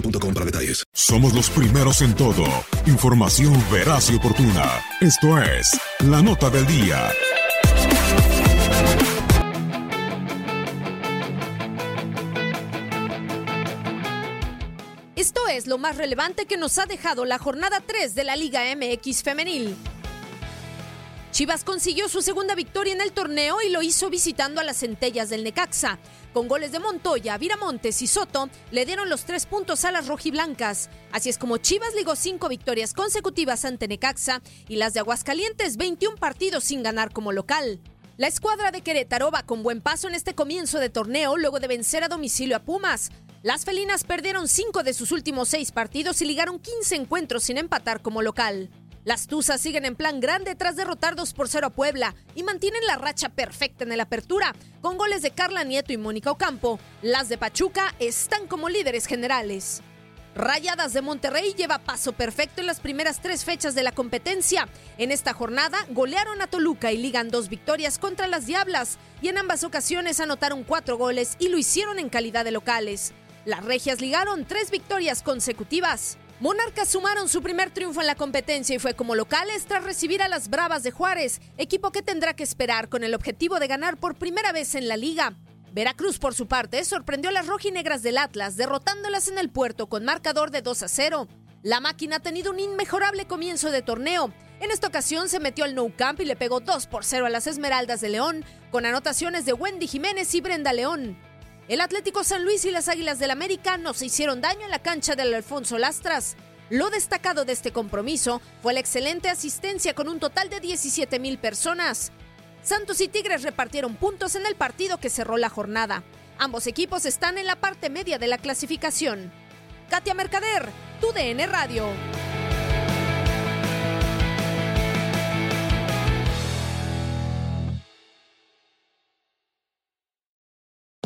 para detalles. Somos los primeros en todo. Información veraz y oportuna. Esto es La Nota del Día. Esto es lo más relevante que nos ha dejado la jornada 3 de la Liga MX femenil. Chivas consiguió su segunda victoria en el torneo y lo hizo visitando a las centellas del Necaxa. Con goles de Montoya, Viramontes y Soto le dieron los tres puntos a las rojiblancas. Así es como Chivas ligó cinco victorias consecutivas ante Necaxa y las de Aguascalientes 21 partidos sin ganar como local. La escuadra de Querétaro va con buen paso en este comienzo de torneo luego de vencer a domicilio a Pumas. Las felinas perdieron cinco de sus últimos seis partidos y ligaron 15 encuentros sin empatar como local. Las Tuzas siguen en plan grande tras derrotar 2 por 0 a Puebla y mantienen la racha perfecta en el apertura, con goles de Carla Nieto y Mónica Ocampo. Las de Pachuca están como líderes generales. Rayadas de Monterrey lleva paso perfecto en las primeras tres fechas de la competencia. En esta jornada golearon a Toluca y ligan dos victorias contra las Diablas y en ambas ocasiones anotaron cuatro goles y lo hicieron en calidad de locales. Las Regias ligaron tres victorias consecutivas. Monarcas sumaron su primer triunfo en la competencia y fue como locales tras recibir a las Bravas de Juárez, equipo que tendrá que esperar con el objetivo de ganar por primera vez en la liga. Veracruz, por su parte, sorprendió a las rojinegras del Atlas, derrotándolas en el puerto con marcador de 2 a 0. La máquina ha tenido un inmejorable comienzo de torneo. En esta ocasión se metió al Nou Camp y le pegó 2 por 0 a las Esmeraldas de León, con anotaciones de Wendy Jiménez y Brenda León. El Atlético San Luis y las Águilas del América no se hicieron daño en la cancha del Alfonso Lastras. Lo destacado de este compromiso fue la excelente asistencia con un total de 17 mil personas. Santos y Tigres repartieron puntos en el partido que cerró la jornada. Ambos equipos están en la parte media de la clasificación. Katia Mercader, tu DN Radio.